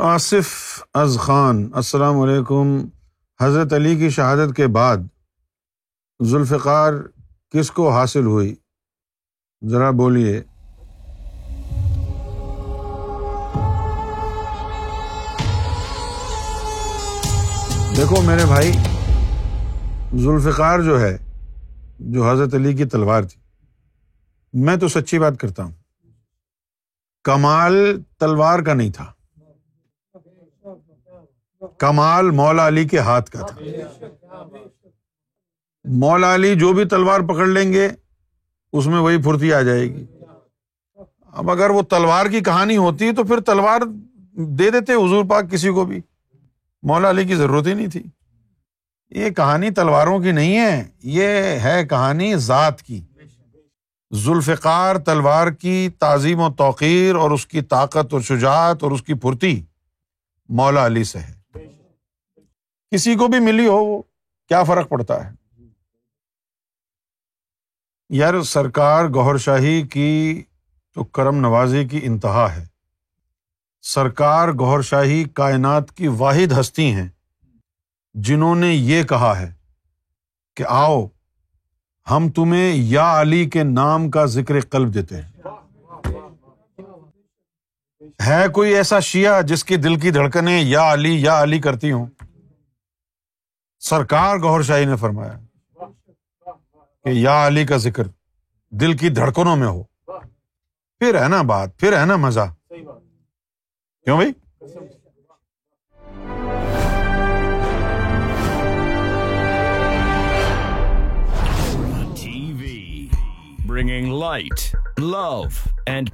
آصف از خان، السلام علیکم۔ حضرت علی کی شہادت کے بعد ذوالفقار کس کو حاصل ہوئی؟ ذرا بولیے۔ دیکھو میرے بھائی، ذوالفقار جو ہے، جو حضرت علی کی تلوار تھی، میں تو سچی بات کرتا ہوں۔ کمال تلوار کا نہیں تھا۔ کمال مولا علی کے ہاتھ کا تھا۔ مولا علی جو بھی تلوار پکڑ لیں گے، اس میں وہی پھرتی آ جائے گی۔ اب اگر وہ تلوار کی کہانی ہوتی تو پھر تلوار دے دیتے حضور پاک کسی کو بھی۔ مولا علی کی ضرورت ہی نہیں تھی۔ یہ کہانی تلواروں کی نہیں ہے، یہ ہے کہانی ذات کی۔ ذوالفقار تلوار کی تعظیم و توقیر اور اس کی طاقت اور شجاعت اور اس کی پھرتی مولا علی سے ہے۔ کسی کو بھی ملی ہو، وہ کیا فرق پڑتا ہے؟ یار، سرکار گور شاہی کی تو کرم نوازی کی انتہا ہے۔ سرکار گور شاہی کائنات کی واحد ہستی ہیں۔ جنہوں نے یہ کہا ہے کہ آؤ، ہم تمہیں یا علی کے نام کا ذکر قلب دیتے ہیں۔ ہے کوئی ایسا شیعہ جس کی دل کی دھڑکنیں یا علی یا علی کرتی ہوں؟ سرکار گور شاہی نے فرمایا کہ یا علی کا ذکر دل کی دھڑکنوں میں ہو۔ پھر ہے نا بات پھر ہے نا مزہ۔ کیوں بھائی؟ Bringing light love and